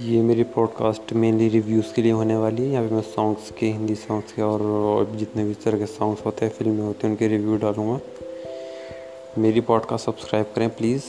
ये मेरी podcast mainly reviews के लिए होने वाली है। यहाँ पे मैं सॉन्ग्स के, हिंदी सॉन्ग्स के और जितने भी तरह के सॉन्ग्स होते हैं फ़िल्में होती हैं, उनके रिव्यू डालूँगा। मेरी पॉडकास्ट सब्सक्राइब करें प्लीज़